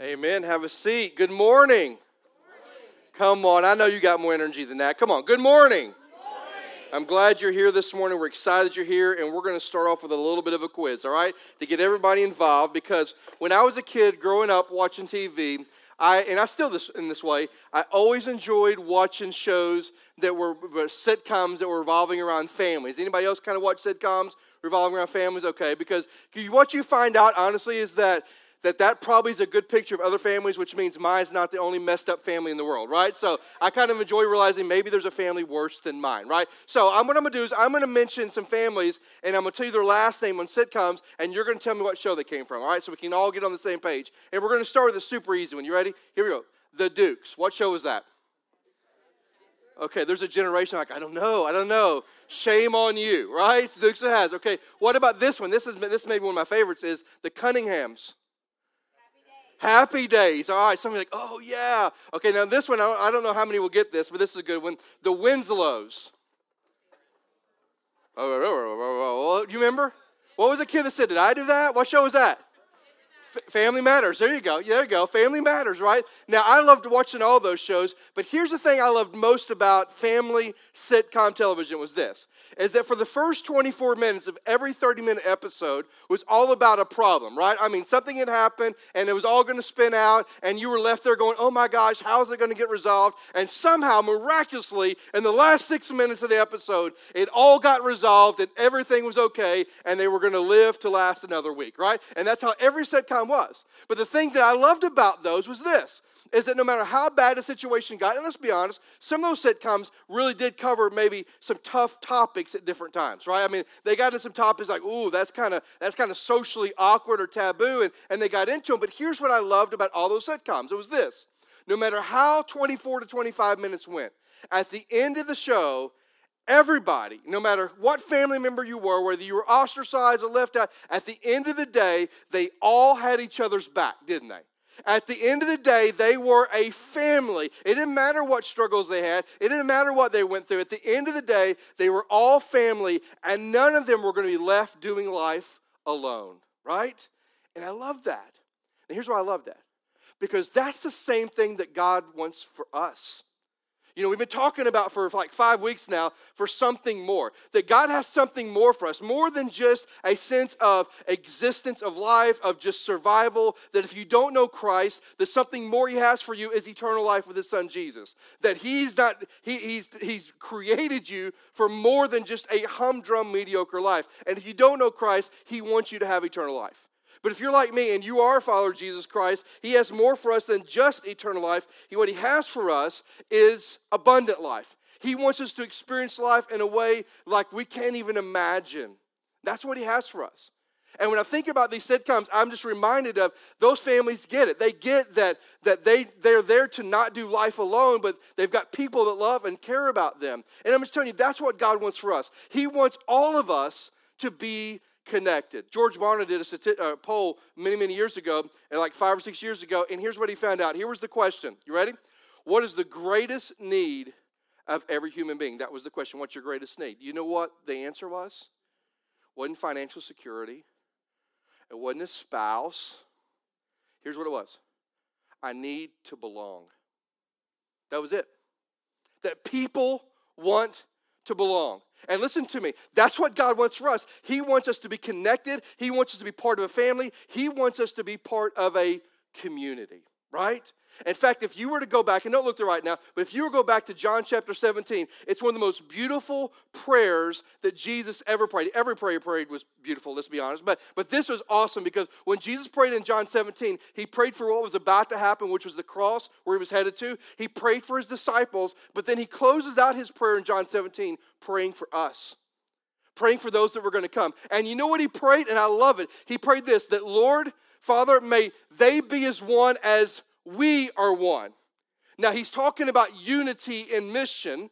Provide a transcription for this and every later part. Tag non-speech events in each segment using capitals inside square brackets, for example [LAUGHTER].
Amen. Have a seat. Good morning. Come on. I know you got more energy than that. Come on. Good morning. I'm glad you're here this morning. We're excited you're here, and we're going to start off with a little bit of a quiz, all right, to get everybody involved. Because when I was a kid growing up watching TV, I, and I still this in this way. I always enjoyed watching shows that were, were sitcoms that were revolving around families. Anybody else kind of watch sitcoms revolving around families? Okay, because what you find out honestly is that that that probably is a good picture of other families, which means mine's not the only messed up family in the world, right? So I kind of enjoy realizing maybe there's a family worse than mine, right? So I'm, what I'm going to do is I'm going to mention some families, and I'm going to tell you their last name on sitcoms, and you're going to tell me what show they came from, all right? So we can all get on the same page. And we're going to start with a super easy one. You ready? Here we go. The Dukes. What show was that? Okay, there's a generation like, I don't know, I don't know. Shame on you, right? Dukes of Hazzard. Okay, what about this one? This is this may be one of my favorites. Is the Cunninghams. Happy days. All right, somebody like, oh yeah. Okay, now this one, I don't know how many will get this, but this is a good one. The Winslows. Oh, do you remember? What was the kid that said, did I do that? What show was that? Family Matters. There you go. There you go. Family Matters, right? Now, I loved watching all those shows, but here's the thing I loved most about family sitcom television was this is that for the first 24 minutes of every 30 minute episode was all about a problem, right? I mean, something had happened and it was all going to spin out, and you were left there going, oh my gosh, how is it going to get resolved? And somehow, miraculously, in the last six minutes of the episode, it all got resolved and everything was okay, and they were going to live to last another week, right? And that's how every sitcom was. But the thing that I loved about those was this is that no matter how bad a situation got, and let's be honest, some of those sitcoms really did cover maybe some tough topics at different times, right? I mean, they got into some topics like, ooh, that's kind of that's kind of socially awkward or taboo, and, and they got into them. But here's what I loved about all those sitcoms. It was this. No matter how 24 to 25 minutes went, at the end of the show, everybody, no matter what family member you were, whether you were ostracized or left out, at the end of the day, they all had each other's back, didn't they? At the end of the day, they were a family. It didn't matter what struggles they had, it didn't matter what they went through. At the end of the day, they were all family, and none of them were going to be left doing life alone, right? And I love that. And here's why I love that because that's the same thing that God wants for us. You know, we've been talking about for like five weeks now for something more. That God has something more for us, more than just a sense of existence of life, of just survival. That if you don't know Christ, that something more He has for you is eternal life with His Son Jesus. That He's not, he, he's, He's created you for more than just a humdrum, mediocre life. And if you don't know Christ, He wants you to have eternal life. But if you're like me and you are a follower of Jesus Christ, He has more for us than just eternal life. He, what He has for us is abundant life. He wants us to experience life in a way like we can't even imagine. That's what He has for us. And when I think about these sitcoms, I'm just reminded of those families get it. They get that, that they, they're there to not do life alone, but they've got people that love and care about them. And I'm just telling you, that's what God wants for us. He wants all of us to be connected. George Barna did a uh, poll many, many years ago, and like five or six years ago, and here's what he found out. Here was the question. You ready? What is the greatest need of every human being? That was the question. What's your greatest need? You know what the answer was? Wasn't financial security. It wasn't a spouse. Here's what it was I need to belong. That was it. That people want to belong. And listen to me, that's what God wants for us. He wants us to be connected, He wants us to be part of a family, He wants us to be part of a community, right? In fact, if you were to go back, and don't look there right now, but if you were to go back to John chapter 17, it's one of the most beautiful prayers that Jesus ever prayed. Every prayer he prayed was beautiful, let's be honest. But, but this was awesome because when Jesus prayed in John 17, he prayed for what was about to happen, which was the cross where he was headed to. He prayed for his disciples, but then he closes out his prayer in John 17 praying for us praying for those that were going to come. And you know what he prayed? And I love it. He prayed this that, Lord, Father, may they be as one as we are one. Now, he's talking about unity in mission,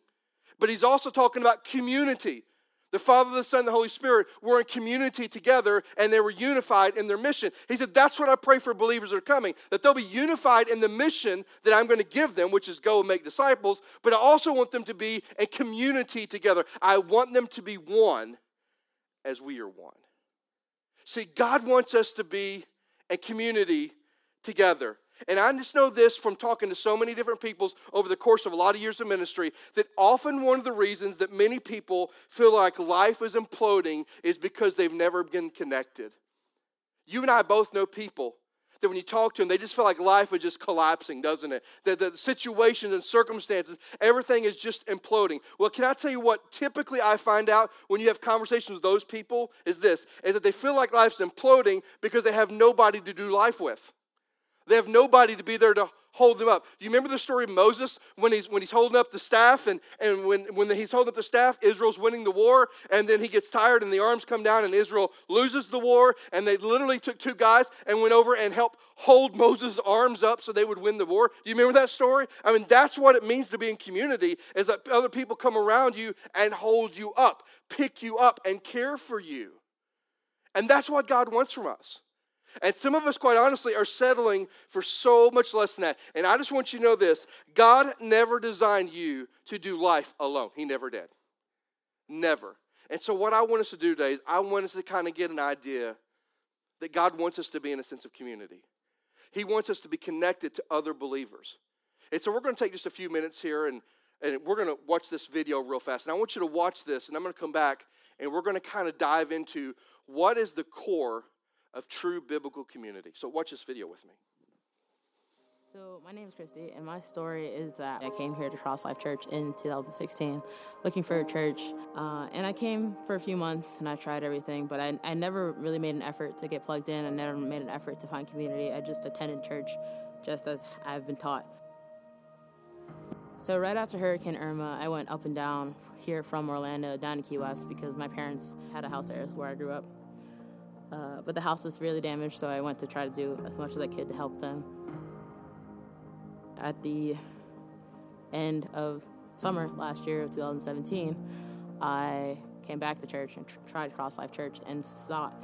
but he's also talking about community. The Father, the Son, the Holy Spirit were in community together and they were unified in their mission. He said, That's what I pray for believers that are coming, that they'll be unified in the mission that I'm going to give them, which is go and make disciples, but I also want them to be a community together. I want them to be one as we are one. See, God wants us to be a community together. And I just know this from talking to so many different people over the course of a lot of years of ministry that often one of the reasons that many people feel like life is imploding is because they've never been connected. You and I both know people that when you talk to them, they just feel like life is just collapsing, doesn't it? That the situations and circumstances, everything is just imploding. Well, can I tell you what typically I find out when you have conversations with those people is this, is that they feel like life's imploding because they have nobody to do life with. They have nobody to be there to hold them up. Do you remember the story of Moses when he's, when he's holding up the staff and, and when, when he's holding up the staff, Israel's winning the war and then he gets tired and the arms come down and Israel loses the war and they literally took two guys and went over and helped hold Moses' arms up so they would win the war. Do you remember that story? I mean, that's what it means to be in community is that other people come around you and hold you up, pick you up and care for you. And that's what God wants from us. And some of us, quite honestly, are settling for so much less than that. And I just want you to know this God never designed you to do life alone, He never did. Never. And so, what I want us to do today is I want us to kind of get an idea that God wants us to be in a sense of community. He wants us to be connected to other believers. And so, we're going to take just a few minutes here and, and we're going to watch this video real fast. And I want you to watch this, and I'm going to come back and we're going to kind of dive into what is the core of true biblical community. So, watch this video with me. So, my name is Christy, and my story is that I came here to Cross Life Church in 2016 looking for a church. Uh, and I came for a few months and I tried everything, but I, I never really made an effort to get plugged in. I never made an effort to find community. I just attended church just as I've been taught. So, right after Hurricane Irma, I went up and down here from Orlando down to Key West because my parents had a house there where I grew up. Uh, but the house was severely damaged, so I went to try to do as much as I could to help them. At the end of summer last year of 2017, I came back to church and tr- tried Cross Life Church and sought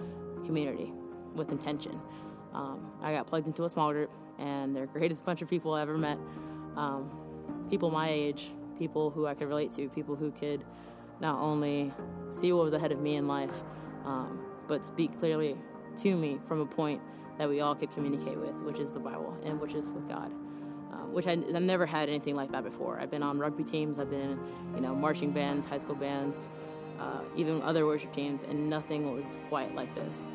community with intention. Um, I got plugged into a small group, and they're the greatest [LAUGHS] bunch of people I ever met. Um, people my age, people who I could relate to, people who could not only see what was ahead of me in life, um, but speak clearly to me from a point that we all could communicate with, which is the Bible and which is with God. Uh, which I, have never had anything like that before. I've been on rugby teams, I've been in, you know, marching bands, high school bands, uh, even other worship teams, and nothing was quite like this.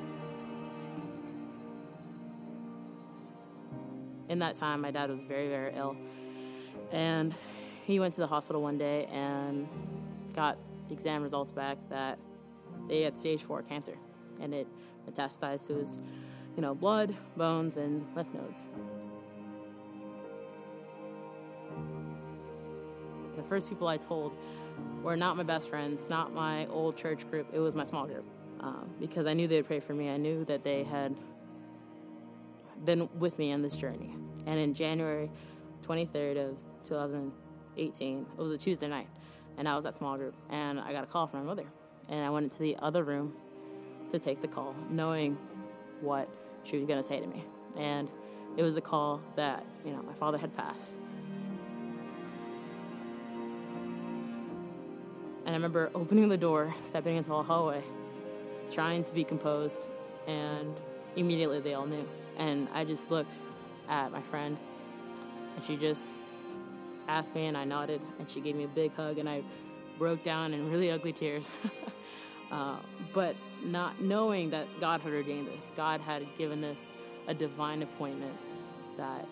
In that time, my dad was very, very ill, and he went to the hospital one day and got exam results back that they had stage four cancer and it metastasized to his, you know, blood, bones, and lymph nodes. The first people I told were not my best friends, not my old church group. It was my small group um, because I knew they would pray for me. I knew that they had been with me on this journey. And in January 23rd of 2018, it was a Tuesday night, and I was at small group, and I got a call from my mother. And I went into the other room to take the call, knowing what she was going to say to me. And it was a call that, you know, my father had passed. And I remember opening the door, stepping into a hallway, trying to be composed, and immediately they all knew. And I just looked at my friend, and she just asked me, and I nodded, and she gave me a big hug, and I broke down in really ugly tears. [LAUGHS] uh, but not knowing that God had ordained this. God had given this a divine appointment that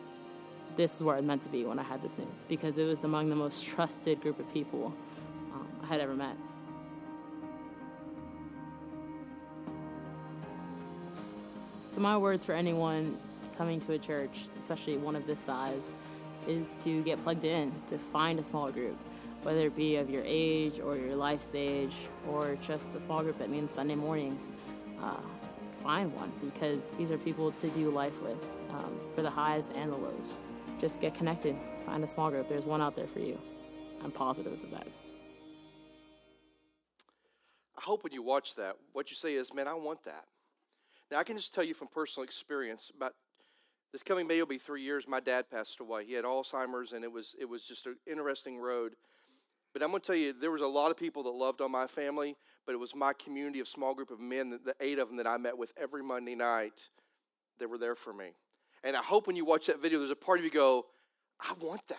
this is where I was meant to be when I had this news because it was among the most trusted group of people um, I had ever met. So, my words for anyone coming to a church, especially one of this size, is to get plugged in, to find a small group, whether it be of your age or your life stage or just a small group that means Sunday mornings, uh, find one because these are people to do life with um, for the highs and the lows. Just get connected, find a small group. There's one out there for you. I'm positive of that. I hope when you watch that, what you say is, man, I want that. Now, I can just tell you from personal experience, about this coming May will be three years. My dad passed away. He had Alzheimer's, and it was it was just an interesting road. But I'm going to tell you, there was a lot of people that loved on my family, but it was my community of small group of men, the eight of them that I met with every Monday night, that were there for me. And I hope when you watch that video, there's a part of you go, I want that.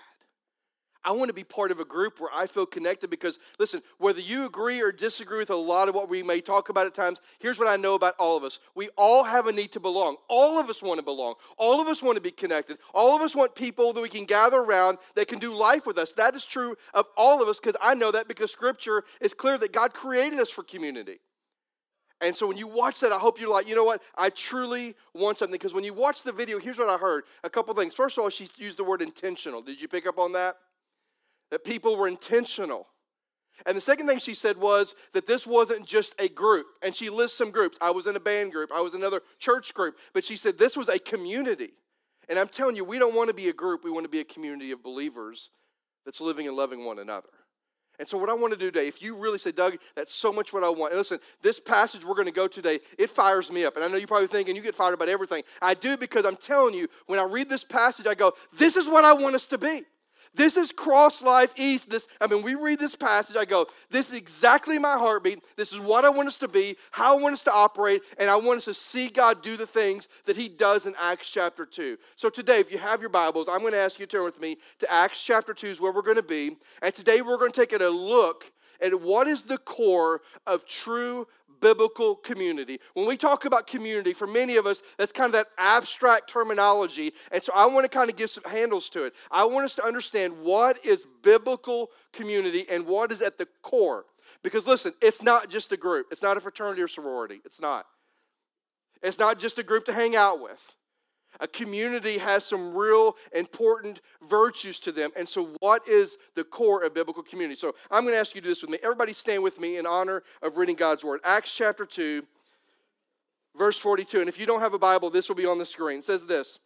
I want to be part of a group where I feel connected because, listen, whether you agree or disagree with a lot of what we may talk about at times, here's what I know about all of us. We all have a need to belong. All of us want to belong. All of us want to be connected. All of us want people that we can gather around that can do life with us. That is true of all of us because I know that because Scripture is clear that God created us for community. And so when you watch that, I hope you're like, you know what? I truly want something. Because when you watch the video, here's what I heard a couple things. First of all, she used the word intentional. Did you pick up on that? That people were intentional. And the second thing she said was that this wasn't just a group. And she lists some groups. I was in a band group, I was in another church group. But she said this was a community. And I'm telling you, we don't want to be a group, we want to be a community of believers that's living and loving one another. And so, what I want to do today, if you really say, Doug, that's so much what I want. And listen, this passage we're going to go today, it fires me up. And I know you're probably thinking you get fired about everything. I do because I'm telling you, when I read this passage, I go, this is what I want us to be. This is Cross Life East. This, I mean, we read this passage, I go, this is exactly my heartbeat. This is what I want us to be, how I want us to operate, and I want us to see God do the things that He does in Acts chapter 2. So today, if you have your Bibles, I'm going to ask you to turn with me to Acts chapter 2 is where we're going to be. And today we're going to take a look at what is the core of true biblical community. When we talk about community, for many of us, that's kind of that abstract terminology. And so I want to kind of give some handles to it. I want us to understand what is biblical community and what is at the core. Because listen, it's not just a group, it's not a fraternity or sorority. It's not. It's not just a group to hang out with. A community has some real important virtues to them. And so, what is the core of biblical community? So, I'm going to ask you to do this with me. Everybody, stand with me in honor of reading God's word. Acts chapter 2, verse 42. And if you don't have a Bible, this will be on the screen. It says this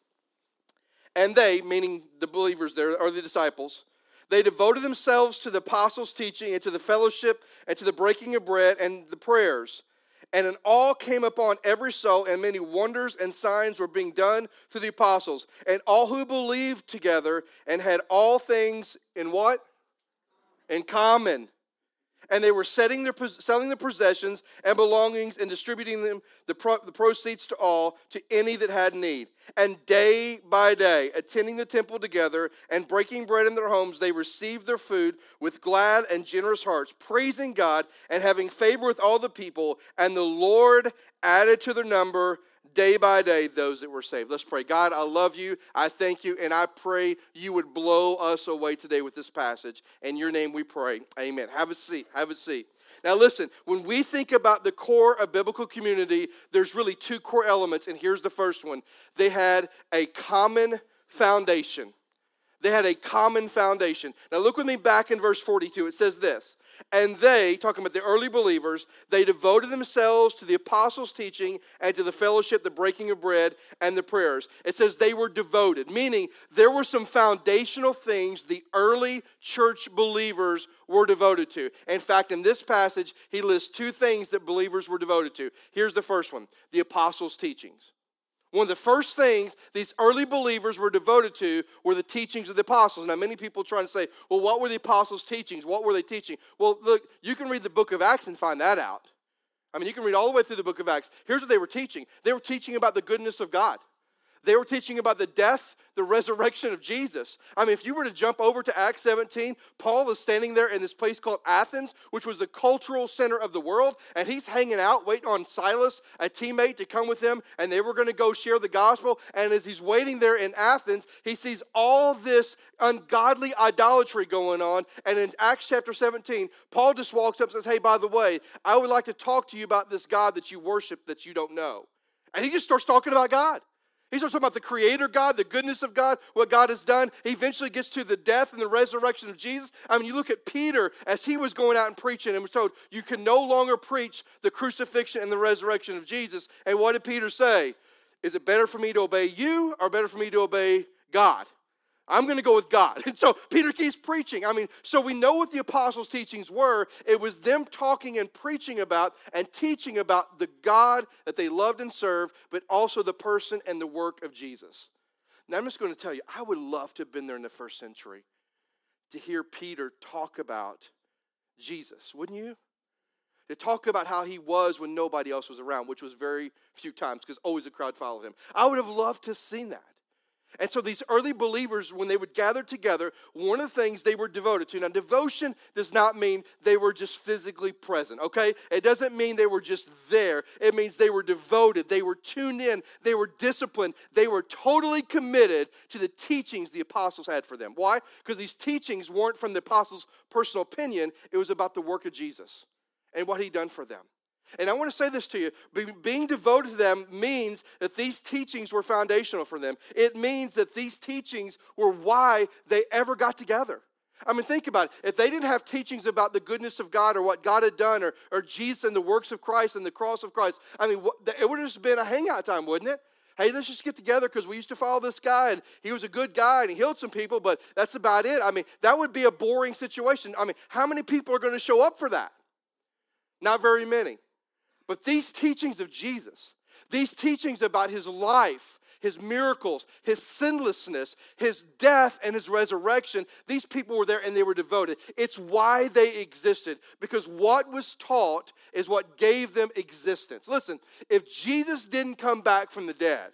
And they, meaning the believers there, or the disciples, they devoted themselves to the apostles' teaching and to the fellowship and to the breaking of bread and the prayers. And an awe came upon every soul, and many wonders and signs were being done through the apostles. And all who believed together and had all things in what? In common and they were setting their, selling their possessions and belongings and distributing them the, pro, the proceeds to all to any that had need. And day by day attending the temple together and breaking bread in their homes they received their food with glad and generous hearts praising god and having favor with all the people. And the lord added to their number day by day those that were saved. Let's pray. God, I love you. I thank you. And I pray you would blow us away today with this passage. In your name we pray. Amen. Have a seat. Have a seat. Now, listen, when we think about the core of biblical community, there's really two core elements. And here's the first one they had a common foundation. They had a common foundation. Now, look with me back in verse 42. It says this and they, talking about the early believers, they devoted themselves to the apostles' teaching and to the fellowship, the breaking of bread, and the prayers. It says they were devoted, meaning there were some foundational things the early church believers were devoted to. In fact, in this passage, he lists two things that believers were devoted to. Here's the first one the apostles' teachings. One of the first things these early believers were devoted to were the teachings of the apostles. Now, many people trying to say, well, what were the apostles' teachings? What were they teaching? Well, look, you can read the book of Acts and find that out. I mean, you can read all the way through the book of Acts. Here's what they were teaching they were teaching about the goodness of God. They were teaching about the death, the resurrection of Jesus. I mean, if you were to jump over to Acts 17, Paul is standing there in this place called Athens, which was the cultural center of the world, and he's hanging out, waiting on Silas, a teammate, to come with him, and they were going to go share the gospel. And as he's waiting there in Athens, he sees all this ungodly idolatry going on. And in Acts chapter 17, Paul just walks up and says, Hey, by the way, I would like to talk to you about this God that you worship that you don't know. And he just starts talking about God. He starts talking about the creator God, the goodness of God, what God has done. He eventually gets to the death and the resurrection of Jesus. I mean, you look at Peter as he was going out and preaching and was told, You can no longer preach the crucifixion and the resurrection of Jesus. And what did Peter say? Is it better for me to obey you or better for me to obey God? I'm going to go with God. [LAUGHS] And so Peter keeps preaching. I mean, so we know what the apostles' teachings were. It was them talking and preaching about and teaching about the God that they loved and served, but also the person and the work of Jesus. Now, I'm just going to tell you, I would love to have been there in the first century to hear Peter talk about Jesus, wouldn't you? To talk about how he was when nobody else was around, which was very few times because always a crowd followed him. I would have loved to have seen that. And so these early believers, when they would gather together, one of the things they were devoted to. Now, devotion does not mean they were just physically present, okay? It doesn't mean they were just there. It means they were devoted, they were tuned in, they were disciplined, they were totally committed to the teachings the apostles had for them. Why? Because these teachings weren't from the apostles' personal opinion, it was about the work of Jesus and what he'd done for them. And I want to say this to you being devoted to them means that these teachings were foundational for them. It means that these teachings were why they ever got together. I mean, think about it. If they didn't have teachings about the goodness of God or what God had done or, or Jesus and the works of Christ and the cross of Christ, I mean, it would have just been a hangout time, wouldn't it? Hey, let's just get together because we used to follow this guy and he was a good guy and he healed some people, but that's about it. I mean, that would be a boring situation. I mean, how many people are going to show up for that? Not very many. But these teachings of Jesus, these teachings about his life, his miracles, his sinlessness, his death, and his resurrection, these people were there and they were devoted. It's why they existed, because what was taught is what gave them existence. Listen, if Jesus didn't come back from the dead,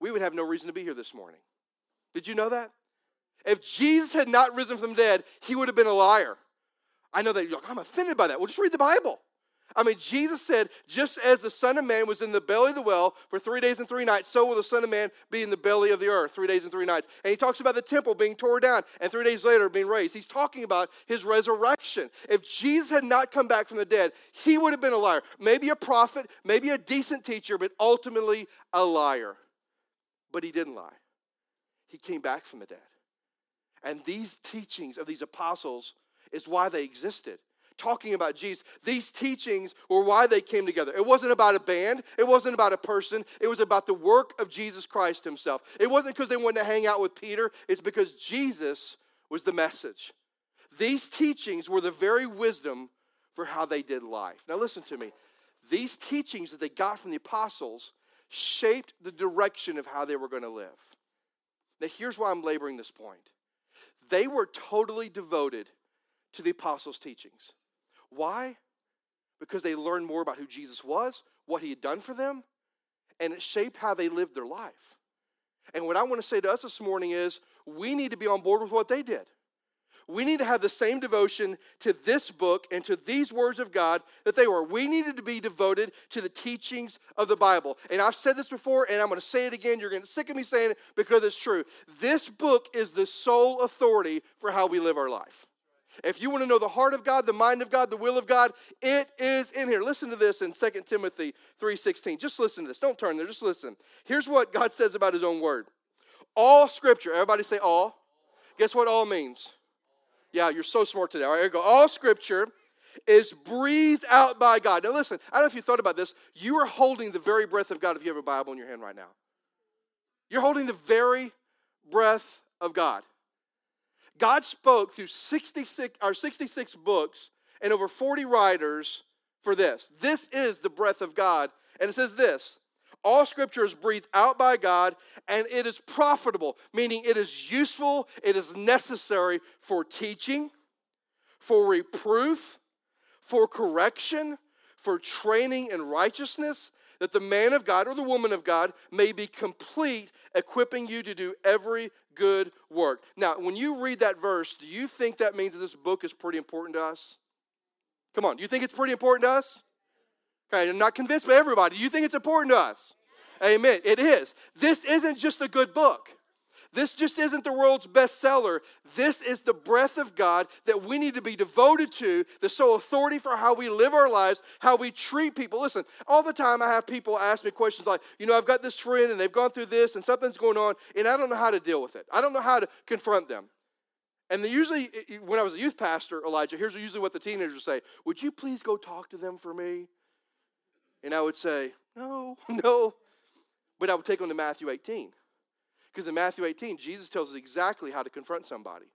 we would have no reason to be here this morning. Did you know that? If Jesus had not risen from the dead, he would have been a liar. I know that you're like, I'm offended by that. Well, just read the Bible. I mean, Jesus said, just as the Son of Man was in the belly of the well for three days and three nights, so will the Son of Man be in the belly of the earth three days and three nights. And he talks about the temple being torn down and three days later being raised. He's talking about his resurrection. If Jesus had not come back from the dead, he would have been a liar. Maybe a prophet, maybe a decent teacher, but ultimately a liar. But he didn't lie. He came back from the dead. And these teachings of these apostles is why they existed talking about Jesus. These teachings were why they came together. It wasn't about a band, it wasn't about a person, it was about the work of Jesus Christ himself. It wasn't because they wanted to hang out with Peter, it's because Jesus was the message. These teachings were the very wisdom for how they did life. Now, listen to me. These teachings that they got from the apostles shaped the direction of how they were going to live. Now, here's why I'm laboring this point. They were totally devoted to the apostles' teachings. Why? Because they learned more about who Jesus was, what he had done for them, and it shaped how they lived their life. And what I want to say to us this morning is we need to be on board with what they did. We need to have the same devotion to this book and to these words of God that they were. We needed to be devoted to the teachings of the Bible. And I've said this before, and I'm going to say it again. You're going to sick of me saying it because it's true. This book is the sole authority for how we live our life. If you want to know the heart of God, the mind of God, the will of God, it is in here. Listen to this in 2 Timothy 3:16. Just listen to this. Don't turn there, just listen. Here's what God says about his own word. All scripture, everybody say all. Guess what all means? Yeah, you're so smart today. All right, here we go. All scripture is breathed out by God. Now listen, I don't know if you thought about this. You are holding the very breath of God if you have a Bible in your hand right now. You're holding the very breath of God. God spoke through 66, or 66 books and over 40 writers for this. This is the breath of God. And it says this all scripture is breathed out by God and it is profitable, meaning it is useful, it is necessary for teaching, for reproof, for correction, for training in righteousness, that the man of God or the woman of God may be complete, equipping you to do every good work. Now, when you read that verse, do you think that means that this book is pretty important to us? Come on, do you think it's pretty important to us? Okay, I'm not convinced by everybody. Do you think it's important to us? Amen. It is. This isn't just a good book. This just isn't the world's bestseller. This is the breath of God that we need to be devoted to, the sole authority for how we live our lives, how we treat people. Listen, all the time I have people ask me questions like, you know, I've got this friend and they've gone through this and something's going on and I don't know how to deal with it. I don't know how to confront them. And they usually, when I was a youth pastor, Elijah, here's usually what the teenagers say Would you please go talk to them for me? And I would say, No, [LAUGHS] no. But I would take them to Matthew 18. Because in Matthew 18, Jesus tells us exactly how to confront somebody.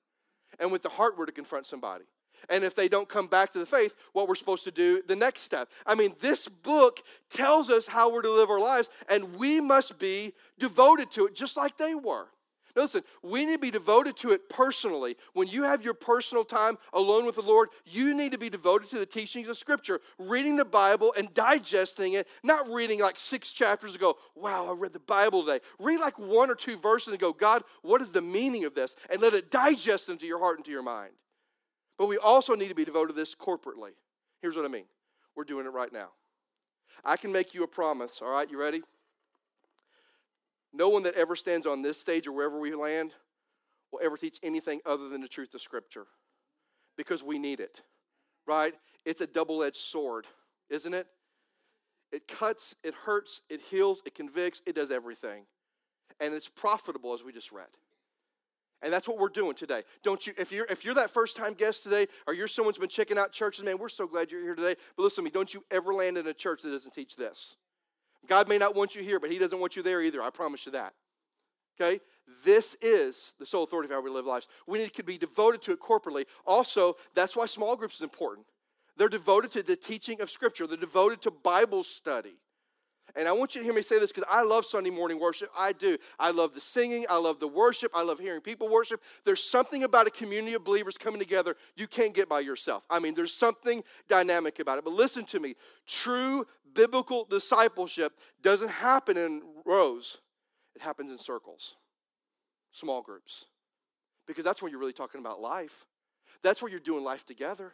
And with the heart, we're to confront somebody. And if they don't come back to the faith, what we're supposed to do the next step. I mean, this book tells us how we're to live our lives, and we must be devoted to it just like they were. Listen, we need to be devoted to it personally. When you have your personal time alone with the Lord, you need to be devoted to the teachings of Scripture, reading the Bible and digesting it, not reading like six chapters ago, wow, I read the Bible today. Read like one or two verses and go, God, what is the meaning of this? And let it digest into your heart and to your mind. But we also need to be devoted to this corporately. Here's what I mean we're doing it right now. I can make you a promise, all right? You ready? No one that ever stands on this stage or wherever we land will ever teach anything other than the truth of Scripture because we need it, right? It's a double edged sword, isn't it? It cuts, it hurts, it heals, it convicts, it does everything. And it's profitable, as we just read. And that's what we're doing today. Don't you, if you're, if you're that first time guest today, or you're someone's been checking out churches, man, we're so glad you're here today. But listen to me, don't you ever land in a church that doesn't teach this. God may not want you here, but He doesn't want you there either. I promise you that. Okay? This is the sole authority of how we live lives. We need to be devoted to it corporately. Also, that's why small groups is important. They're devoted to the teaching of Scripture, they're devoted to Bible study. And I want you to hear me say this because I love Sunday morning worship. I do. I love the singing. I love the worship. I love hearing people worship. There's something about a community of believers coming together you can't get by yourself. I mean, there's something dynamic about it. But listen to me true biblical discipleship doesn't happen in rows, it happens in circles, small groups. Because that's where you're really talking about life. That's where you're doing life together.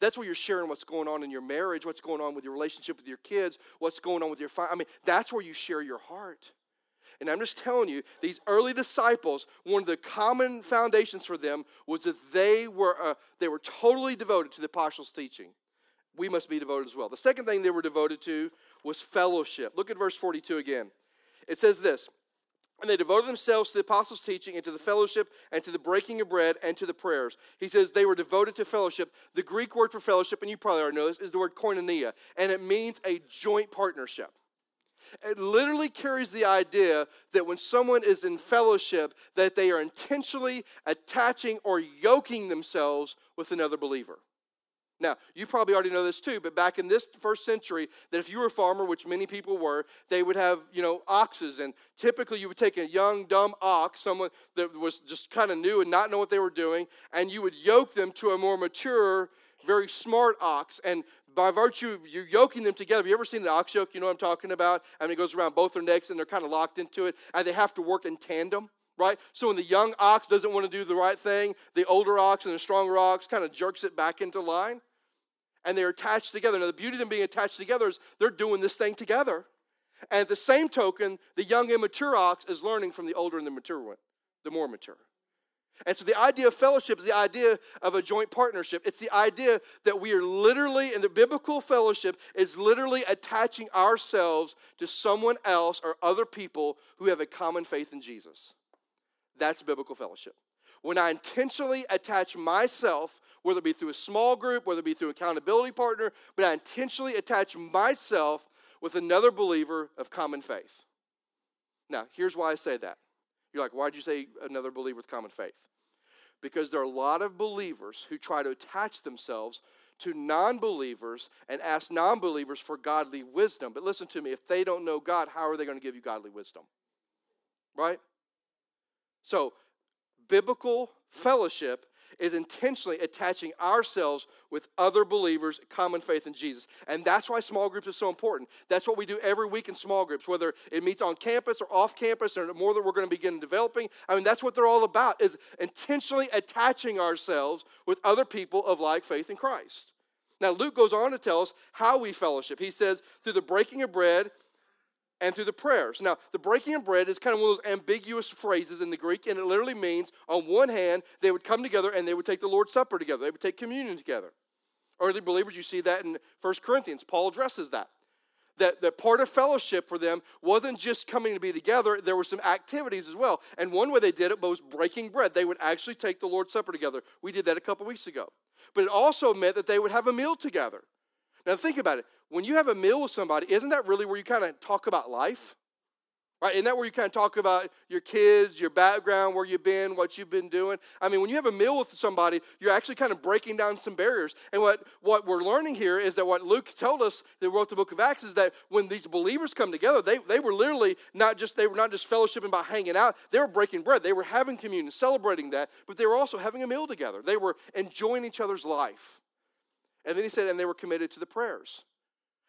That's where you're sharing what's going on in your marriage, what's going on with your relationship with your kids, what's going on with your. I mean, that's where you share your heart. And I'm just telling you, these early disciples, one of the common foundations for them was that they were, uh, they were totally devoted to the apostles' teaching. We must be devoted as well. The second thing they were devoted to was fellowship. Look at verse 42 again. It says this and they devoted themselves to the apostles' teaching and to the fellowship and to the breaking of bread and to the prayers. He says they were devoted to fellowship. The Greek word for fellowship, and you probably already know this, is the word koinonia, and it means a joint partnership. It literally carries the idea that when someone is in fellowship, that they are intentionally attaching or yoking themselves with another believer. Now, you probably already know this too, but back in this first century, that if you were a farmer, which many people were, they would have, you know, oxes. And typically you would take a young, dumb ox, someone that was just kind of new and not know what they were doing, and you would yoke them to a more mature, very smart ox. And by virtue of you yoking them together, have you ever seen an ox yoke? You know what I'm talking about? I mean, it goes around both their necks and they're kind of locked into it, and they have to work in tandem right? So when the young ox doesn't want to do the right thing, the older ox and the stronger ox kind of jerks it back into line and they're attached together. Now, the beauty of them being attached together is they're doing this thing together. And at the same token, the young immature ox is learning from the older and the mature one, the more mature. And so the idea of fellowship is the idea of a joint partnership. It's the idea that we are literally, in the biblical fellowship, is literally attaching ourselves to someone else or other people who have a common faith in Jesus. That's biblical fellowship. When I intentionally attach myself whether it be through a small group, whether it be through accountability partner, but I intentionally attach myself with another believer of common faith. Now, here's why I say that. You're like, why'd you say another believer with common faith? Because there are a lot of believers who try to attach themselves to non believers and ask non believers for godly wisdom. But listen to me, if they don't know God, how are they going to give you godly wisdom? Right? So, biblical fellowship is intentionally attaching ourselves with other believers, common faith in Jesus. And that's why small groups are so important. That's what we do every week in small groups, whether it meets on campus or off campus or more that we're going to begin developing. I mean, that's what they're all about, is intentionally attaching ourselves with other people of like faith in Christ. Now, Luke goes on to tell us how we fellowship. He says, through the breaking of bread and through the prayers. Now, the breaking of bread is kind of one of those ambiguous phrases in the Greek, and it literally means, on one hand, they would come together and they would take the Lord's Supper together. They would take communion together. Early believers, you see that in 1 Corinthians. Paul addresses that. That, that part of fellowship for them wasn't just coming to be together, there were some activities as well. And one way they did it was breaking bread. They would actually take the Lord's Supper together. We did that a couple weeks ago. But it also meant that they would have a meal together. Now, think about it when you have a meal with somebody, isn't that really where you kind of talk about life? Right? Isn't that where you kind of talk about your kids, your background, where you've been, what you've been doing? I mean, when you have a meal with somebody, you're actually kind of breaking down some barriers. And what, what we're learning here is that what Luke told us that wrote the book of Acts is that when these believers come together, they, they were literally not just they were not just fellowshipping by hanging out, they were breaking bread. They were having communion, celebrating that, but they were also having a meal together. They were enjoying each other's life. And then he said, and they were committed to the prayers.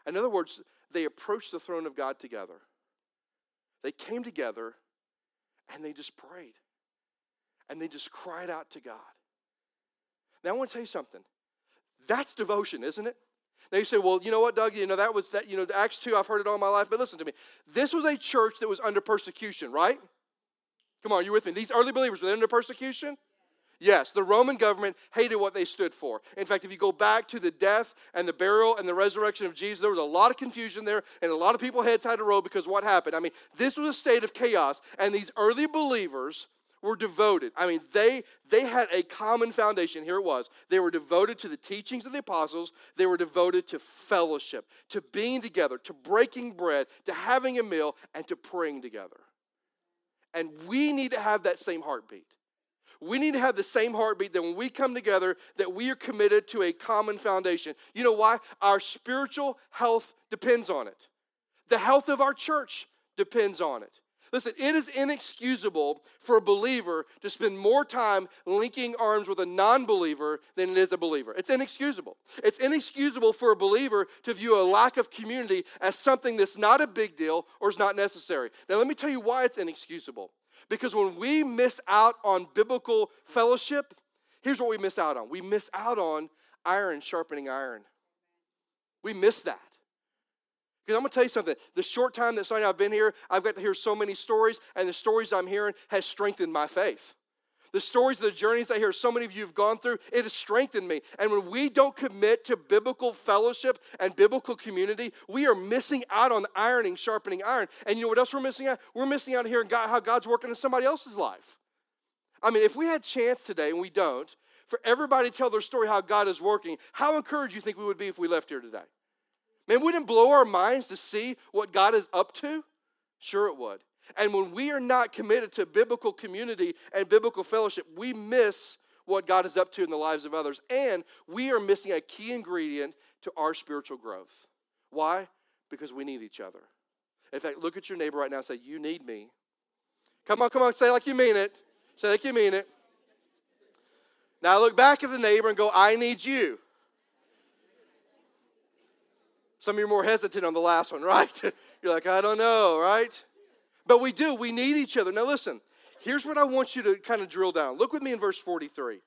In other words, they approached the throne of God together. They came together and they just prayed. And they just cried out to God. Now I want to tell you something. That's devotion, isn't it? Now you say, well, you know what, Doug? You know, that was that, you know, Acts 2, I've heard it all my life, but listen to me. This was a church that was under persecution, right? Come on, you with me? These early believers were under persecution? Yes, the Roman government hated what they stood for. In fact, if you go back to the death and the burial and the resurrection of Jesus, there was a lot of confusion there, and a lot of people heads had to roll because what happened? I mean, this was a state of chaos, and these early believers were devoted. I mean, they they had a common foundation. Here it was. They were devoted to the teachings of the apostles. They were devoted to fellowship, to being together, to breaking bread, to having a meal, and to praying together. And we need to have that same heartbeat. We need to have the same heartbeat that when we come together, that we are committed to a common foundation. You know why? Our spiritual health depends on it. The health of our church depends on it. Listen, it is inexcusable for a believer to spend more time linking arms with a non believer than it is a believer. It's inexcusable. It's inexcusable for a believer to view a lack of community as something that's not a big deal or is not necessary. Now, let me tell you why it's inexcusable. Because when we miss out on biblical fellowship, here's what we miss out on we miss out on iron sharpening iron. We miss that. Because I'm going to tell you something. The short time that Sonny I've been here, I've got to hear so many stories, and the stories I'm hearing has strengthened my faith. The stories, the journeys I hear so many of you have gone through, it has strengthened me. And when we don't commit to biblical fellowship and biblical community, we are missing out on ironing, sharpening iron. And you know what else we're missing out? We're missing out here God, how God's working in somebody else's life. I mean, if we had chance today, and we don't, for everybody to tell their story how God is working, how encouraged you think we would be if we left here today? Man, wouldn't blow our minds to see what God is up to? Sure, it would. And when we are not committed to biblical community and biblical fellowship, we miss what God is up to in the lives of others. And we are missing a key ingredient to our spiritual growth. Why? Because we need each other. In fact, look at your neighbor right now and say, You need me. Come on, come on, say like you mean it. Say like you mean it. Now look back at the neighbor and go, I need you. Some of you are more hesitant on the last one, [LAUGHS] right? You're like, I don't know, right? But we do. We need each other. Now, listen, here's what I want you to kind of drill down. Look with me in verse 43.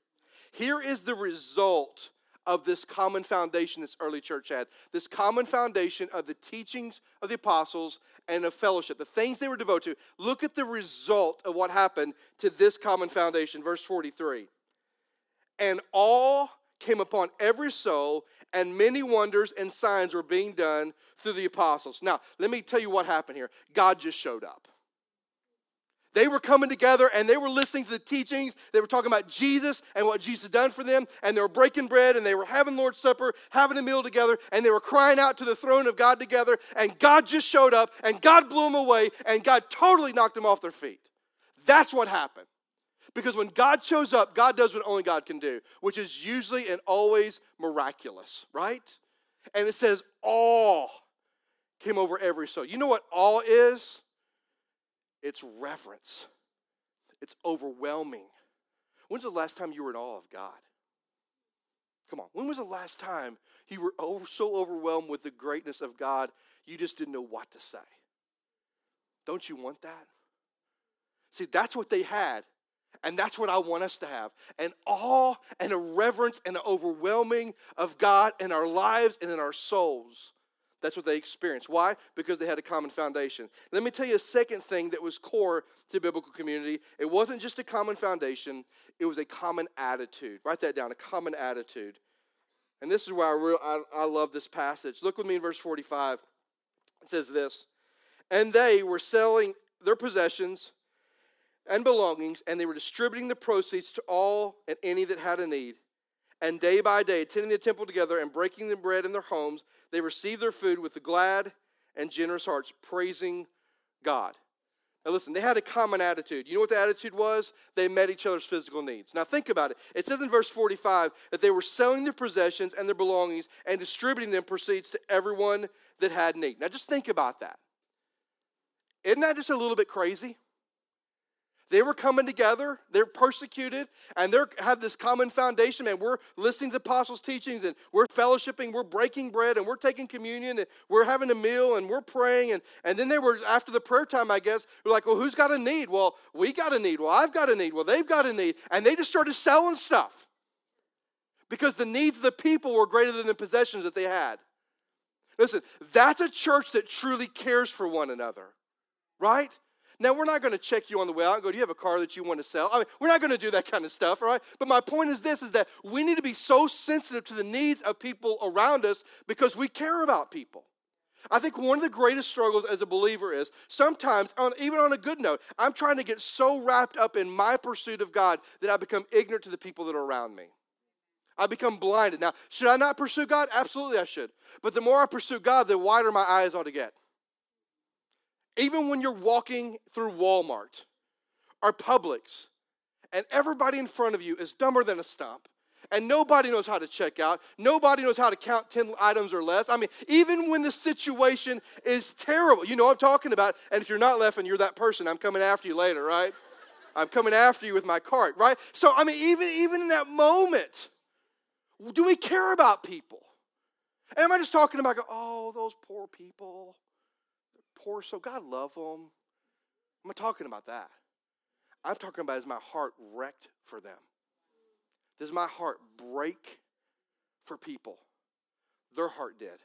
Here is the result of this common foundation this early church had this common foundation of the teachings of the apostles and of fellowship, the things they were devoted to. Look at the result of what happened to this common foundation. Verse 43. And all came upon every soul, and many wonders and signs were being done through the apostles. Now, let me tell you what happened here God just showed up. They were coming together and they were listening to the teachings. They were talking about Jesus and what Jesus had done for them. And they were breaking bread and they were having Lord's Supper, having a meal together. And they were crying out to the throne of God together. And God just showed up and God blew them away and God totally knocked them off their feet. That's what happened. Because when God shows up, God does what only God can do, which is usually and always miraculous, right? And it says, all came over every soul. You know what all is? It's reverence, it's overwhelming. When's the last time you were in awe of God? Come on. When was the last time you were over, so overwhelmed with the greatness of God you just didn't know what to say? Don't you want that? See, that's what they had. And that's what I want us to have an awe and a reverence and an overwhelming of God in our lives and in our souls. That's what they experienced. Why? Because they had a common foundation. Let me tell you a second thing that was core to biblical community. It wasn't just a common foundation, it was a common attitude. Write that down a common attitude. And this is why I, I, I love this passage. Look with me in verse 45. It says this And they were selling their possessions and belongings, and they were distributing the proceeds to all and any that had a need. And day by day, attending the temple together and breaking the bread in their homes, they received their food with the glad and generous hearts, praising God. Now, listen, they had a common attitude. You know what the attitude was? They met each other's physical needs. Now, think about it. It says in verse 45 that they were selling their possessions and their belongings and distributing them proceeds to everyone that had need. Now, just think about that. Isn't that just a little bit crazy? They were coming together, they're persecuted, and they have this common foundation, man. We're listening to apostles' teachings and we're fellowshipping, we're breaking bread and we're taking communion and we're having a meal and we're praying. And, and then they were, after the prayer time, I guess, we're like, well, who's got a need? Well, we got a need. Well, I've got a need. Well, they've got a need. And they just started selling stuff because the needs of the people were greater than the possessions that they had. Listen, that's a church that truly cares for one another, right? Now, we're not going to check you on the way out and go, Do you have a car that you want to sell? I mean, we're not going to do that kind of stuff, right? But my point is this is that we need to be so sensitive to the needs of people around us because we care about people. I think one of the greatest struggles as a believer is sometimes, on, even on a good note, I'm trying to get so wrapped up in my pursuit of God that I become ignorant to the people that are around me. I become blinded. Now, should I not pursue God? Absolutely, I should. But the more I pursue God, the wider my eyes ought to get. Even when you're walking through Walmart or Publix and everybody in front of you is dumber than a stump and nobody knows how to check out, nobody knows how to count 10 items or less. I mean, even when the situation is terrible, you know I'm talking about. And if you're not laughing, you're that person. I'm coming after you later, right? I'm coming after you with my cart, right? So, I mean, even, even in that moment, do we care about people? And am I just talking about, oh, those poor people? Poor so God love them. I'm not talking about that. I'm talking about is my heart wrecked for them? Does my heart break for people? Their heart did.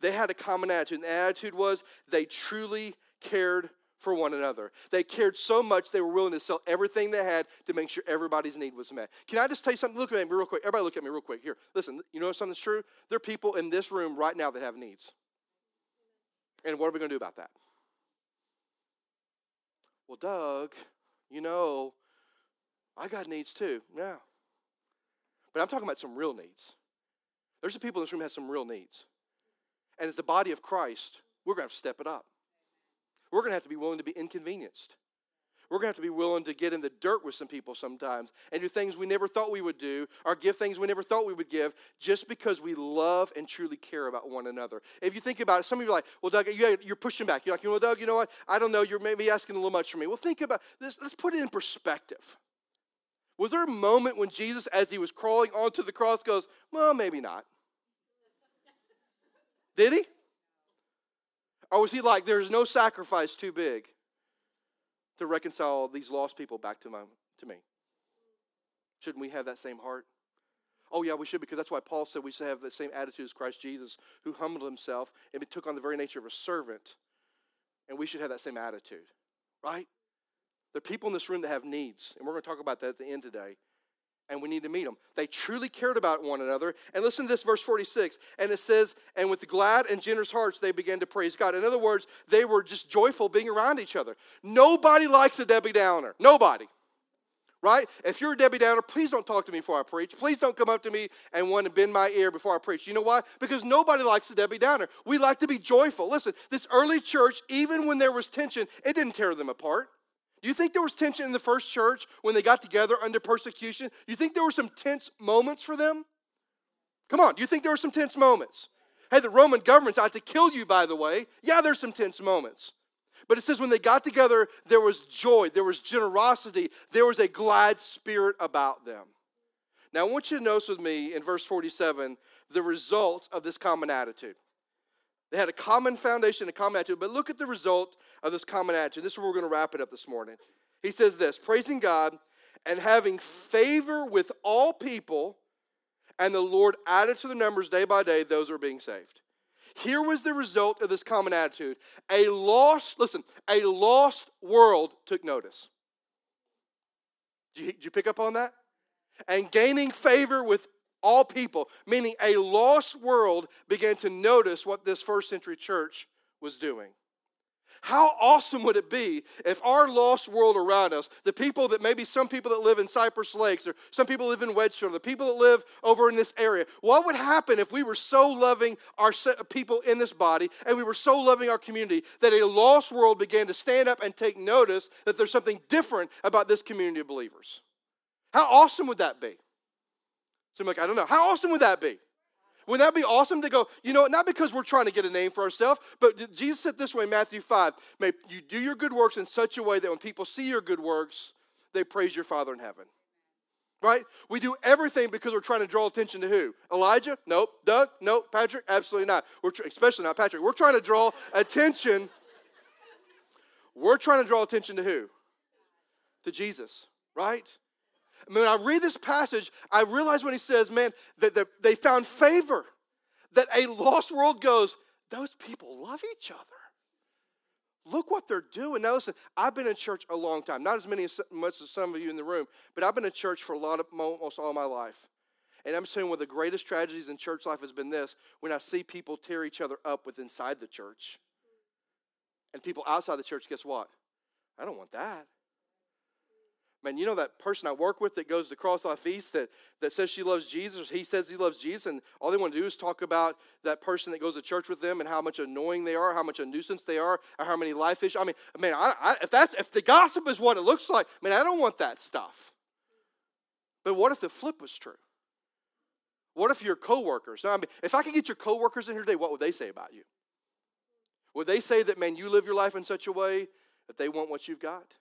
They had a common attitude, and the attitude was they truly cared for one another. They cared so much they were willing to sell everything they had to make sure everybody's need was met. Can I just tell you something? Look at me real quick. Everybody look at me real quick. Here, listen, you know something's true? There are people in this room right now that have needs. And what are we going to do about that? Well, Doug, you know, I got needs too. Yeah. But I'm talking about some real needs. There's some people in this room have some real needs. And as the body of Christ, we're going to have to step it up. We're going to have to be willing to be inconvenienced. We're going to have to be willing to get in the dirt with some people sometimes and do things we never thought we would do or give things we never thought we would give just because we love and truly care about one another. If you think about it, some of you are like, well, Doug, you're pushing back. You're like, well, Doug, you know what? I don't know. You're maybe asking a little much for me. Well, think about this. Let's put it in perspective. Was there a moment when Jesus, as he was crawling onto the cross, goes, well, maybe not? Did he? Or was he like, there's no sacrifice too big? To reconcile these lost people back to, my, to me. Shouldn't we have that same heart? Oh, yeah, we should, because that's why Paul said we should have the same attitude as Christ Jesus, who humbled himself and took on the very nature of a servant. And we should have that same attitude, right? There are people in this room that have needs, and we're going to talk about that at the end today and we need to meet them. They truly cared about one another. And listen to this, verse 46. And it says, And with glad and generous hearts, they began to praise God. In other words, they were just joyful being around each other. Nobody likes a Debbie Downer. Nobody. Right? If you're a Debbie Downer, please don't talk to me before I preach. Please don't come up to me and want to bend my ear before I preach. You know why? Because nobody likes a Debbie Downer. We like to be joyful. Listen, this early church, even when there was tension, it didn't tear them apart. You think there was tension in the first church when they got together under persecution? You think there were some tense moments for them? Come on, do you think there were some tense moments? Hey, the Roman government's out to kill you, by the way. Yeah, there's some tense moments. But it says when they got together, there was joy, there was generosity, there was a glad spirit about them. Now, I want you to notice with me in verse 47 the result of this common attitude. They had a common foundation, a common attitude. But look at the result of this common attitude. This is where we're going to wrap it up this morning. He says this praising God and having favor with all people, and the Lord added to the numbers day by day those who are being saved. Here was the result of this common attitude. A lost, listen, a lost world took notice. Did you, did you pick up on that? And gaining favor with all people, meaning a lost world began to notice what this first century church was doing. How awesome would it be if our lost world around us, the people that maybe some people that live in Cypress Lakes or some people live in Wedgeshore, the people that live over in this area, what would happen if we were so loving our people in this body and we were so loving our community that a lost world began to stand up and take notice that there's something different about this community of believers? How awesome would that be? So I'm like, I don't know. How awesome would that be? Wouldn't that be awesome to go, you know, not because we're trying to get a name for ourselves, but Jesus said this way in Matthew 5 May you do your good works in such a way that when people see your good works, they praise your Father in heaven. Right? We do everything because we're trying to draw attention to who? Elijah? Nope. Doug? Nope. Patrick? Absolutely not. We're tr- especially not Patrick. We're trying to draw attention. We're trying to draw attention to who? To Jesus, right? When I read this passage, I realize when he says, man, that they found favor, that a lost world goes, those people love each other. Look what they're doing. Now, listen, I've been in church a long time, not as many as much as some of you in the room, but I've been in church for a lot of almost all my life. And I'm saying one of the greatest tragedies in church life has been this when I see people tear each other up with inside the church. And people outside the church, guess what? I don't want that. Man, you know that person I work with that goes to Cross Life East that, that says she loves Jesus, he says he loves Jesus, and all they want to do is talk about that person that goes to church with them and how much annoying they are, how much a nuisance they are, or how many life issues. I mean, man, I, I, if that's if the gossip is what it looks like, man, I don't want that stuff. But what if the flip was true? What if your coworkers? Now, I mean, if I could get your coworkers in here today, what would they say about you? Would they say that, man, you live your life in such a way that they want what you've got?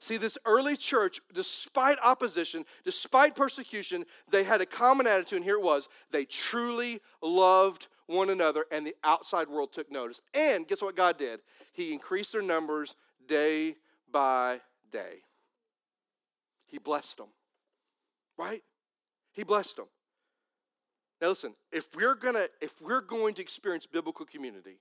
See, this early church, despite opposition, despite persecution, they had a common attitude, and here it was they truly loved one another, and the outside world took notice. And guess what God did? He increased their numbers day by day. He blessed them, right? He blessed them. Now listen, if we're gonna if we're going to experience biblical community,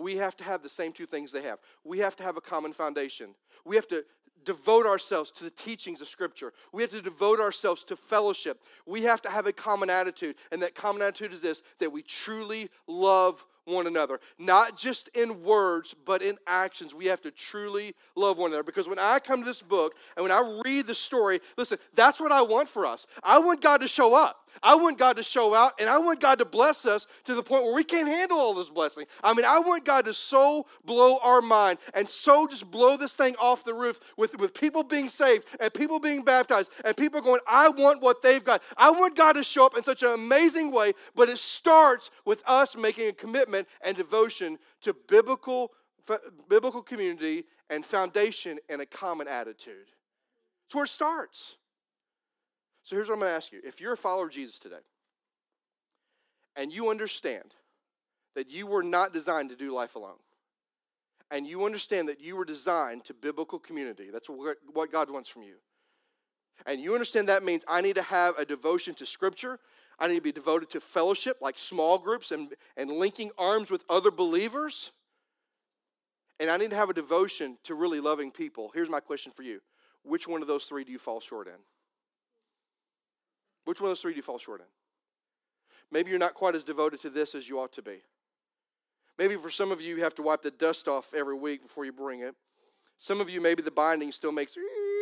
we have to have the same two things they have. We have to have a common foundation. We have to devote ourselves to the teachings of Scripture. We have to devote ourselves to fellowship. We have to have a common attitude. And that common attitude is this that we truly love one another. Not just in words, but in actions. We have to truly love one another. Because when I come to this book and when I read the story, listen, that's what I want for us. I want God to show up. I want God to show out, and I want God to bless us to the point where we can't handle all this blessing. I mean, I want God to so blow our mind and so just blow this thing off the roof with, with people being saved and people being baptized and people going, I want what they've got. I want God to show up in such an amazing way, but it starts with us making a commitment and devotion to biblical, biblical community and foundation and a common attitude. It's where it starts. So here's what I'm going to ask you. If you're a follower of Jesus today, and you understand that you were not designed to do life alone, and you understand that you were designed to biblical community, that's what God wants from you. And you understand that means I need to have a devotion to Scripture I need to be devoted to fellowship, like small groups and, and linking arms with other believers. And I need to have a devotion to really loving people. Here's my question for you Which one of those three do you fall short in? Which one of those three do you fall short in? Maybe you're not quite as devoted to this as you ought to be. Maybe for some of you, you have to wipe the dust off every week before you bring it. Some of you, maybe the binding still makes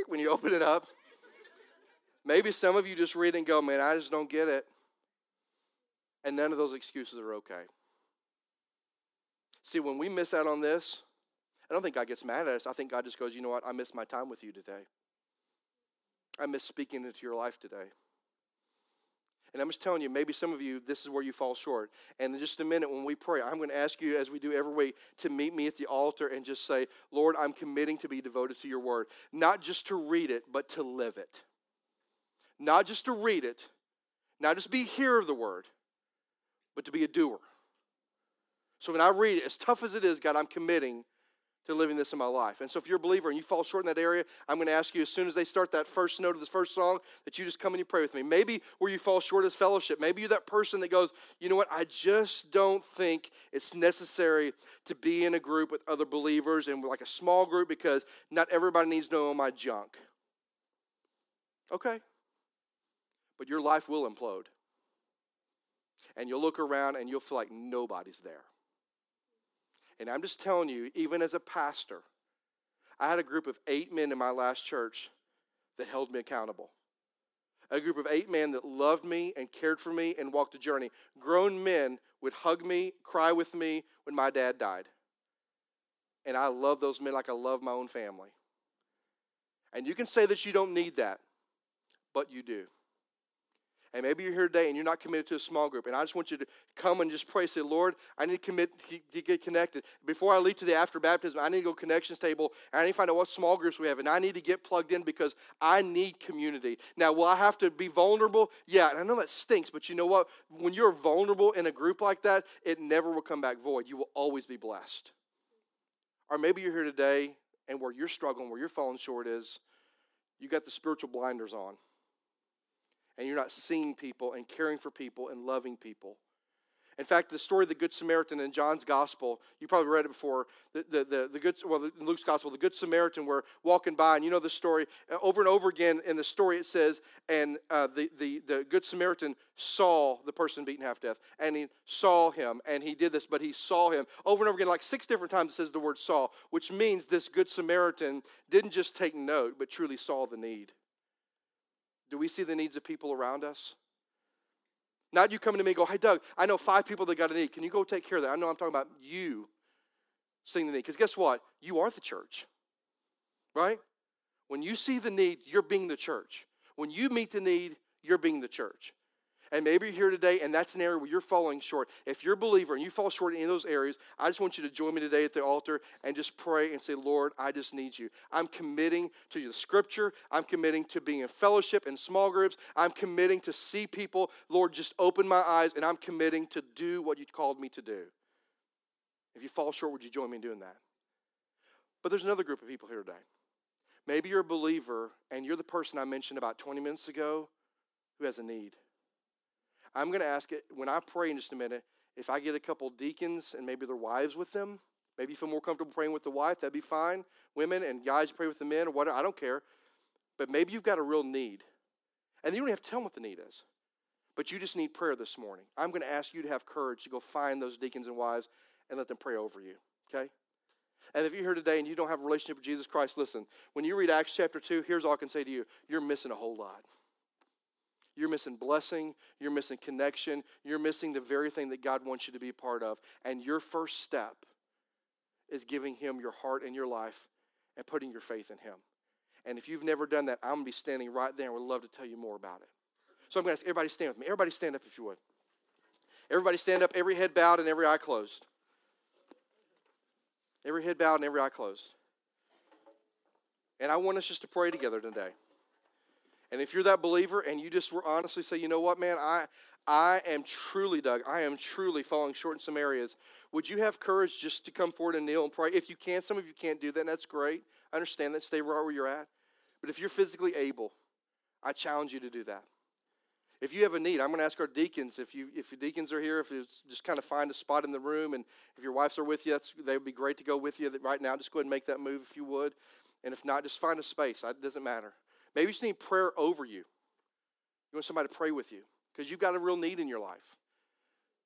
when you [LAUGHS] open it up. Maybe some of you just read and go, man, I just don't get it. And none of those excuses are okay. See, when we miss out on this, I don't think God gets mad at us. I think God just goes, you know what? I missed my time with you today. I miss speaking into your life today. And I'm just telling you, maybe some of you, this is where you fall short. And in just a minute, when we pray, I'm going to ask you, as we do every week, to meet me at the altar and just say, Lord, I'm committing to be devoted to your word. Not just to read it, but to live it. Not just to read it, not just be hearer of the word, but to be a doer. So when I read it, as tough as it is, God, I'm committing to living this in my life. And so if you're a believer and you fall short in that area, I'm going to ask you as soon as they start that first note of this first song that you just come and you pray with me. Maybe where you fall short is fellowship. Maybe you're that person that goes, you know what, I just don't think it's necessary to be in a group with other believers and like a small group because not everybody needs to know my junk. Okay. But your life will implode and you'll look around and you'll feel like nobody's there. And I'm just telling you, even as a pastor, I had a group of eight men in my last church that held me accountable. A group of eight men that loved me and cared for me and walked a journey. Grown men would hug me, cry with me when my dad died. And I love those men like I love my own family. And you can say that you don't need that, but you do. And maybe you're here today and you're not committed to a small group. And I just want you to come and just pray. Say, Lord, I need to commit to get connected. Before I leave to the after baptism, I need to go connections table and I need to find out what small groups we have. And I need to get plugged in because I need community. Now, will I have to be vulnerable? Yeah, and I know that stinks, but you know what? When you're vulnerable in a group like that, it never will come back void. You will always be blessed. Or maybe you're here today and where you're struggling, where you're falling short is you got the spiritual blinders on and you're not seeing people and caring for people and loving people. In fact, the story of the Good Samaritan in John's Gospel, you probably read it before. The, the, the, the good, well, in Luke's Gospel, the Good Samaritan were walking by, and you know the story. Uh, over and over again in the story, it says, and uh, the, the, the Good Samaritan saw the person beaten half death, and he saw him, and he did this, but he saw him. Over and over again, like six different times, it says the word saw, which means this Good Samaritan didn't just take note, but truly saw the need. Do we see the needs of people around us? Not you coming to me and go, hey, Doug, I know five people that got a need. Can you go take care of that? I know I'm talking about you seeing the need. Because guess what? You are the church, right? When you see the need, you're being the church. When you meet the need, you're being the church. And maybe you're here today and that's an area where you're falling short. If you're a believer and you fall short in any of those areas, I just want you to join me today at the altar and just pray and say, Lord, I just need you. I'm committing to the scripture. I'm committing to being in fellowship and small groups. I'm committing to see people. Lord, just open my eyes and I'm committing to do what you called me to do. If you fall short, would you join me in doing that? But there's another group of people here today. Maybe you're a believer and you're the person I mentioned about 20 minutes ago who has a need. I'm going to ask it when I pray in just a minute. If I get a couple deacons and maybe their wives with them, maybe you feel more comfortable praying with the wife, that'd be fine. Women and guys pray with the men or whatever, I don't care. But maybe you've got a real need. And you don't have to tell them what the need is. But you just need prayer this morning. I'm going to ask you to have courage to go find those deacons and wives and let them pray over you. Okay? And if you're here today and you don't have a relationship with Jesus Christ, listen, when you read Acts chapter 2, here's all I can say to you you're missing a whole lot. You're missing blessing. You're missing connection. You're missing the very thing that God wants you to be part of. And your first step is giving Him your heart and your life and putting your faith in Him. And if you've never done that, I'm going to be standing right there and would love to tell you more about it. So I'm going to ask everybody stand with me. Everybody stand up if you would. Everybody stand up, every head bowed and every eye closed. Every head bowed and every eye closed. And I want us just to pray together today. And if you're that believer and you just were honestly say, you know what, man, I, I am truly, Doug, I am truly falling short in some areas, would you have courage just to come forward and kneel and pray? If you can, some of you can't do that, and that's great. I understand that. Stay right where you're at. But if you're physically able, I challenge you to do that. If you have a need, I'm going to ask our deacons. If you if your deacons are here, if you just kind of find a spot in the room, and if your wives are with you, they would be great to go with you right now. Just go ahead and make that move if you would. And if not, just find a space. It doesn't matter. Maybe you just need prayer over you. You want somebody to pray with you because you've got a real need in your life.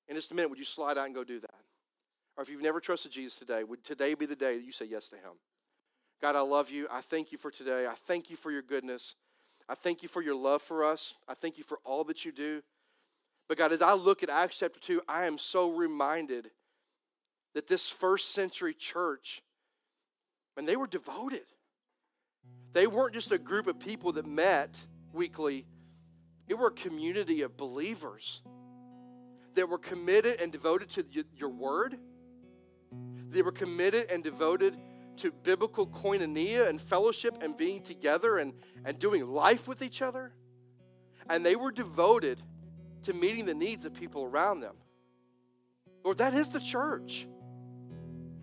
In just a minute, would you slide out and go do that? Or if you've never trusted Jesus today, would today be the day that you say yes to Him? God, I love you. I thank you for today. I thank you for your goodness. I thank you for your love for us. I thank you for all that you do. But God, as I look at Acts chapter 2, I am so reminded that this first century church, and they were devoted. They weren't just a group of people that met weekly, they were a community of believers that were committed and devoted to your word. They were committed and devoted to biblical koinonia and fellowship and being together and, and doing life with each other. And they were devoted to meeting the needs of people around them. Lord, that is the church.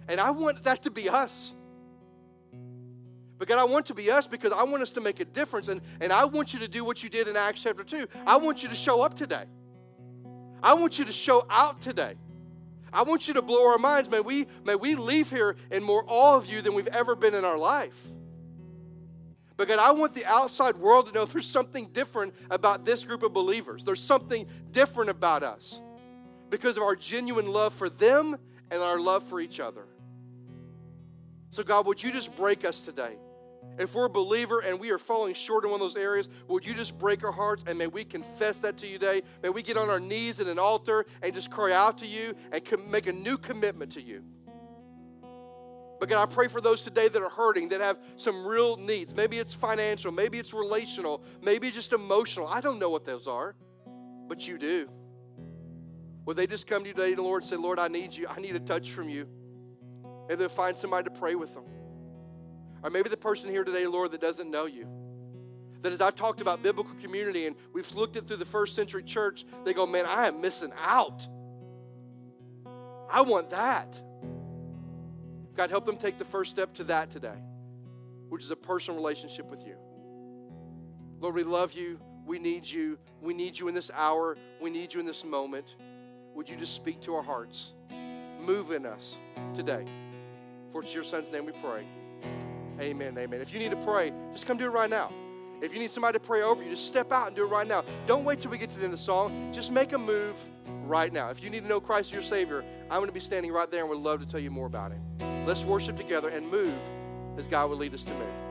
And I want that to be us. But God, I want to be us because I want us to make a difference. And, and I want you to do what you did in Acts chapter 2. I want you to show up today. I want you to show out today. I want you to blow our minds. May we, may we leave here in more awe of you than we've ever been in our life. But God, I want the outside world to know there's something different about this group of believers. There's something different about us because of our genuine love for them and our love for each other. So, God, would you just break us today? If we're a believer and we are falling short in one of those areas, would you just break our hearts and may we confess that to you today? May we get on our knees at an altar and just cry out to you and com- make a new commitment to you. But God, I pray for those today that are hurting, that have some real needs. Maybe it's financial, maybe it's relational, maybe just emotional. I don't know what those are, but you do. Would they just come to you today, Lord, and say, Lord, I need you. I need a touch from you. And they'll find somebody to pray with them. Or maybe the person here today, Lord, that doesn't know you. That as I've talked about biblical community and we've looked at through the first century church, they go, man, I am missing out. I want that. God, help them take the first step to that today, which is a personal relationship with you. Lord, we love you. We need you. We need you in this hour. We need you in this moment. Would you just speak to our hearts? Move in us today. For it's your son's name we pray. Amen. Amen. If you need to pray, just come do it right now. If you need somebody to pray over you, just step out and do it right now. Don't wait till we get to the end of the song. Just make a move right now. If you need to know Christ your Savior, I'm going to be standing right there and would love to tell you more about Him. Let's worship together and move as God would lead us to move.